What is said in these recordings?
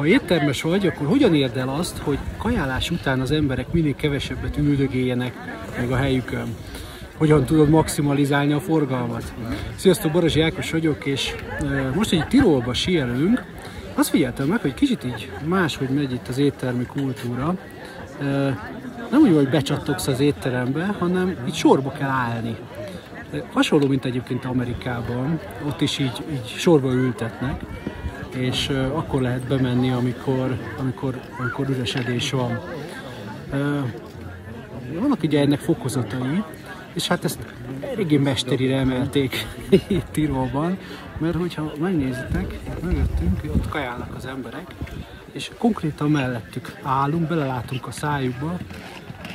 Ha éttermes vagy, akkor hogyan érd el azt, hogy kajálás után az emberek minél kevesebbet üldögéljenek meg a helyükön? Hogyan tudod maximalizálni a forgalmat? Sziasztok, Barazsi Ákos vagyok, és most egy Tirolba sielünk. Azt figyeltem meg, hogy kicsit így máshogy megy itt az éttermi kultúra. Nem úgy, hogy becsattogsz az étterembe, hanem itt sorba kell állni. Hasonló, mint egyébként Amerikában, ott is így, így sorba ültetnek és akkor lehet bemenni, amikor, amikor, amikor üresedés van. Vannak ugye ennek fokozatai, és hát ezt eléggé mesterire emelték itt Tirolban, mert hogyha megnézitek, mögöttünk, ott kajálnak az emberek, és konkrétan mellettük állunk, belelátunk a szájukba,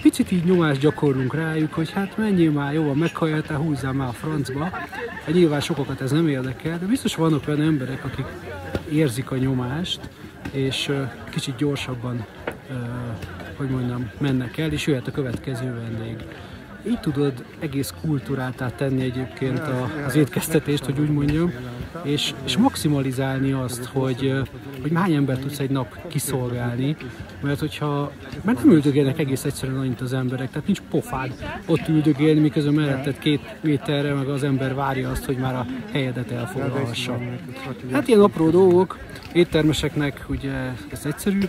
picit így nyomást gyakorlunk rájuk, hogy hát menjél már, jó, meghajoltál, húzzál már a francba. Hát nyilván sokakat ez nem érdekel, de biztos vannak olyan emberek, akik érzik a nyomást, és kicsit gyorsabban, hogy mondjam, mennek el, és jöhet a következő vendég így tudod egész kultúráltá tenni egyébként a, az étkeztetést, hogy úgy mondjam, és, és maximalizálni azt, hogy, hogy hány ember tudsz egy nap kiszolgálni, mert hogyha, mert nem üldögélnek egész egyszerűen annyit az emberek, tehát nincs pofád ott üldögélni, miközben melletted két méterre, meg az ember várja azt, hogy már a helyedet elfoglalhassa. Hát ilyen apró dolgok, éttermeseknek ugye ez egyszerű,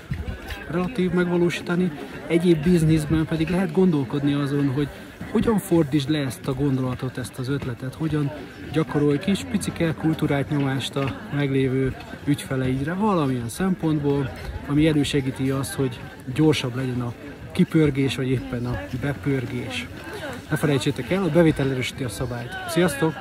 relatív megvalósítani, egyéb bizniszben pedig lehet gondolkodni azon, hogy hogyan fordítsd le ezt a gondolatot, ezt az ötletet, hogyan gyakorolj kis picike kultúrált nyomást a meglévő ügyfeleidre valamilyen szempontból, ami elősegíti azt, hogy gyorsabb legyen a kipörgés, vagy éppen a bepörgés. Ne felejtsétek el, a bevétel erősíti a szabályt. Sziasztok!